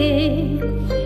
que